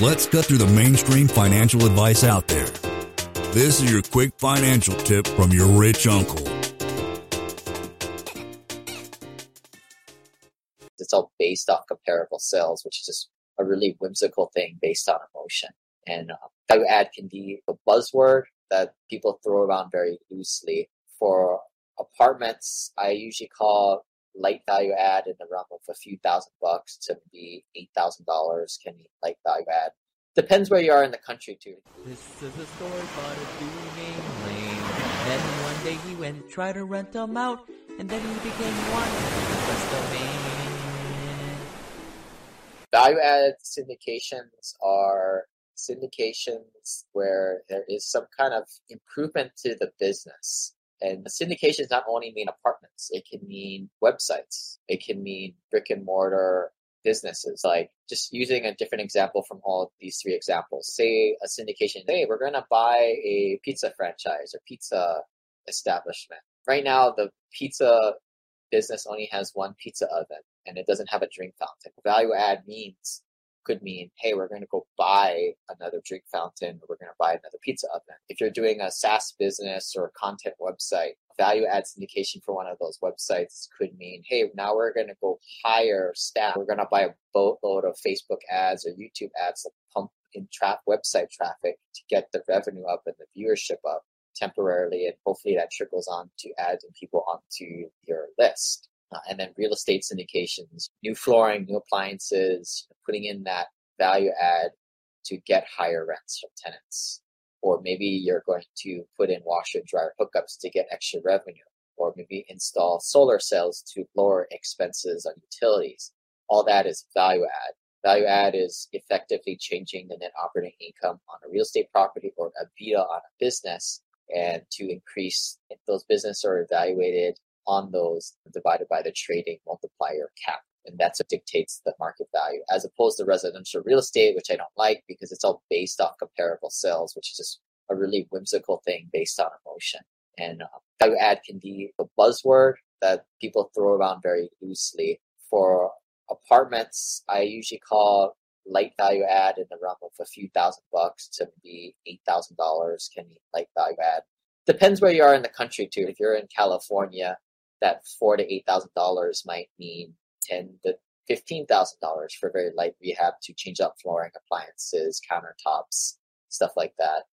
Let's cut through the mainstream financial advice out there. This is your quick financial tip from your rich uncle. It's all based on comparable sales, which is just a really whimsical thing based on emotion. And uh, add can be a buzzword that people throw around very loosely. For apartments, I usually call light value add in the realm of a few thousand bucks to be eight thousand dollars can be light value add. Depends where you are in the country too. This is a story about a dude named Lane. Then one day he went try to rent them out, and then he became one with the. Value added syndications are syndications where there is some kind of improvement to the business. And syndications not only mean apartments, it can mean websites, it can mean brick and mortar businesses. Like just using a different example from all these three examples. Say a syndication, hey, we're going to buy a pizza franchise or pizza establishment. Right now, the pizza business only has one pizza oven and it doesn't have a drink fountain. Value add means could mean, hey, we're going to go buy another drink fountain, or we're going to buy another pizza oven. If you're doing a SaaS business or a content website, value add syndication for one of those websites could mean, hey, now we're going to go hire staff. We're going to buy a boatload of Facebook ads or YouTube ads to pump in trap website traffic to get the revenue up and the viewership up temporarily, and hopefully that trickles on to adding people onto your list uh, and then real estate syndications, new flooring, new appliances, putting in that value add to get higher rents from tenants. Or maybe you're going to put in washer and dryer hookups to get extra revenue, or maybe install solar cells to lower expenses on utilities. All that is value add. Value add is effectively changing the net operating income on a real estate property or EBITDA on a business and to increase if those businesses are evaluated on those divided by the trading multiplier cap. And that's what dictates the market value, as opposed to residential real estate, which I don't like because it's all based off comparable sales, which is just a really whimsical thing based on emotion. And uh, value add can be a buzzword that people throw around very loosely. For apartments, I usually call light value add in the realm of a few thousand bucks to be eight thousand dollars can be light value add. Depends where you are in the country too. If you're in California, that four to eight thousand dollars might mean ten to fifteen thousand dollars for very light rehab to change out flooring, appliances, countertops, stuff like that.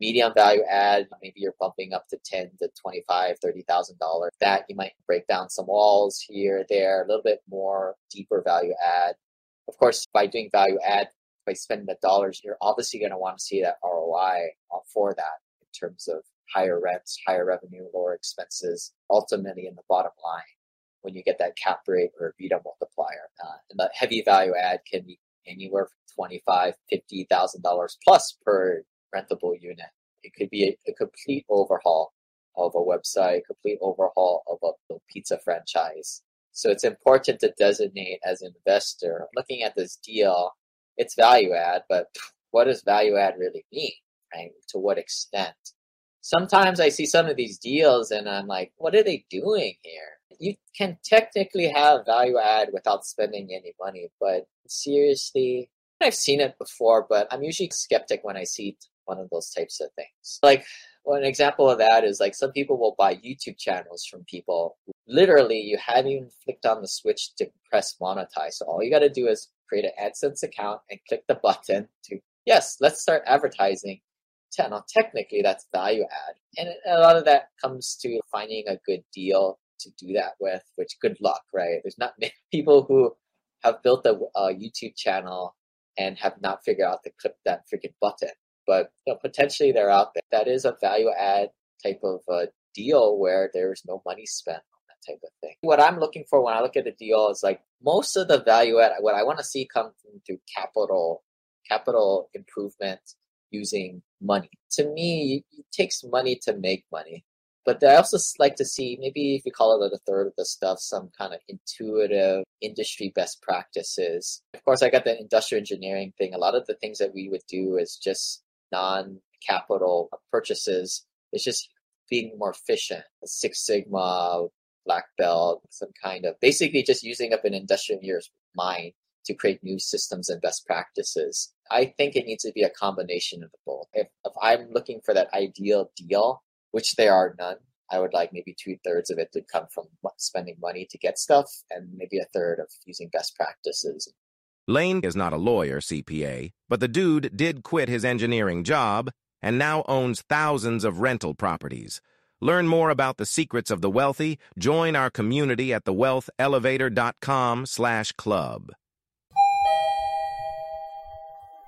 Medium value add, maybe you're bumping up to ten to twenty-five, thirty thousand dollars. That you might break down some walls here, there, a little bit more deeper value add. Of course, by doing value add, by spending the dollars, you're obviously going to want to see that ROI for that in terms of higher rents, higher revenue, lower expenses, ultimately in the bottom line when you get that cap rate or EBITDA multiplier. Uh, and the heavy value add can be anywhere from twenty-five, fifty thousand dollars plus per rentable unit. It could be a, a, complete overhaul of a website, complete overhaul of a, a pizza franchise. So it's important to designate as an investor looking at this deal. It's value add, but what does value add really mean? Right? To what extent? Sometimes I see some of these deals and I'm like, what are they doing here? You can technically have value add without spending any money, but seriously, I've seen it before, but I'm usually skeptic when I see one of those types of things. Like, well, an example of that is like some people will buy YouTube channels from people. Literally, you haven't even flicked on the switch to press monetize. So all you got to do is create an AdSense account and click the button to, yes, let's start advertising technically, that's value add. And a lot of that comes to finding a good deal to do that with, which good luck, right? There's not many people who have built a, a YouTube channel and have not figured out to click that freaking button. But you know, potentially they're out there. That is a value add type of deal where there's no money spent on that type of thing. What I'm looking for when I look at a deal is like most of the value add, what I want to see come through capital, capital improvement using money. To me, it takes money to make money. But I also like to see maybe if you call it a third of the stuff, some kind of intuitive industry best practices. Of course, I got the industrial engineering thing. A lot of the things that we would do is just non capital purchases. It's just being more efficient. Six Sigma, black belt, some kind of basically just using up an industrial engineer's mind to create new systems and best practices. I think it needs to be a combination of the both. If, if I'm looking for that ideal deal, which there are none, I would like maybe two thirds of it to come from spending money to get stuff, and maybe a third of using best practices. Lane is not a lawyer, CPA, but the dude did quit his engineering job and now owns thousands of rental properties. Learn more about the secrets of the wealthy. Join our community at thewealthelevator.com slash club.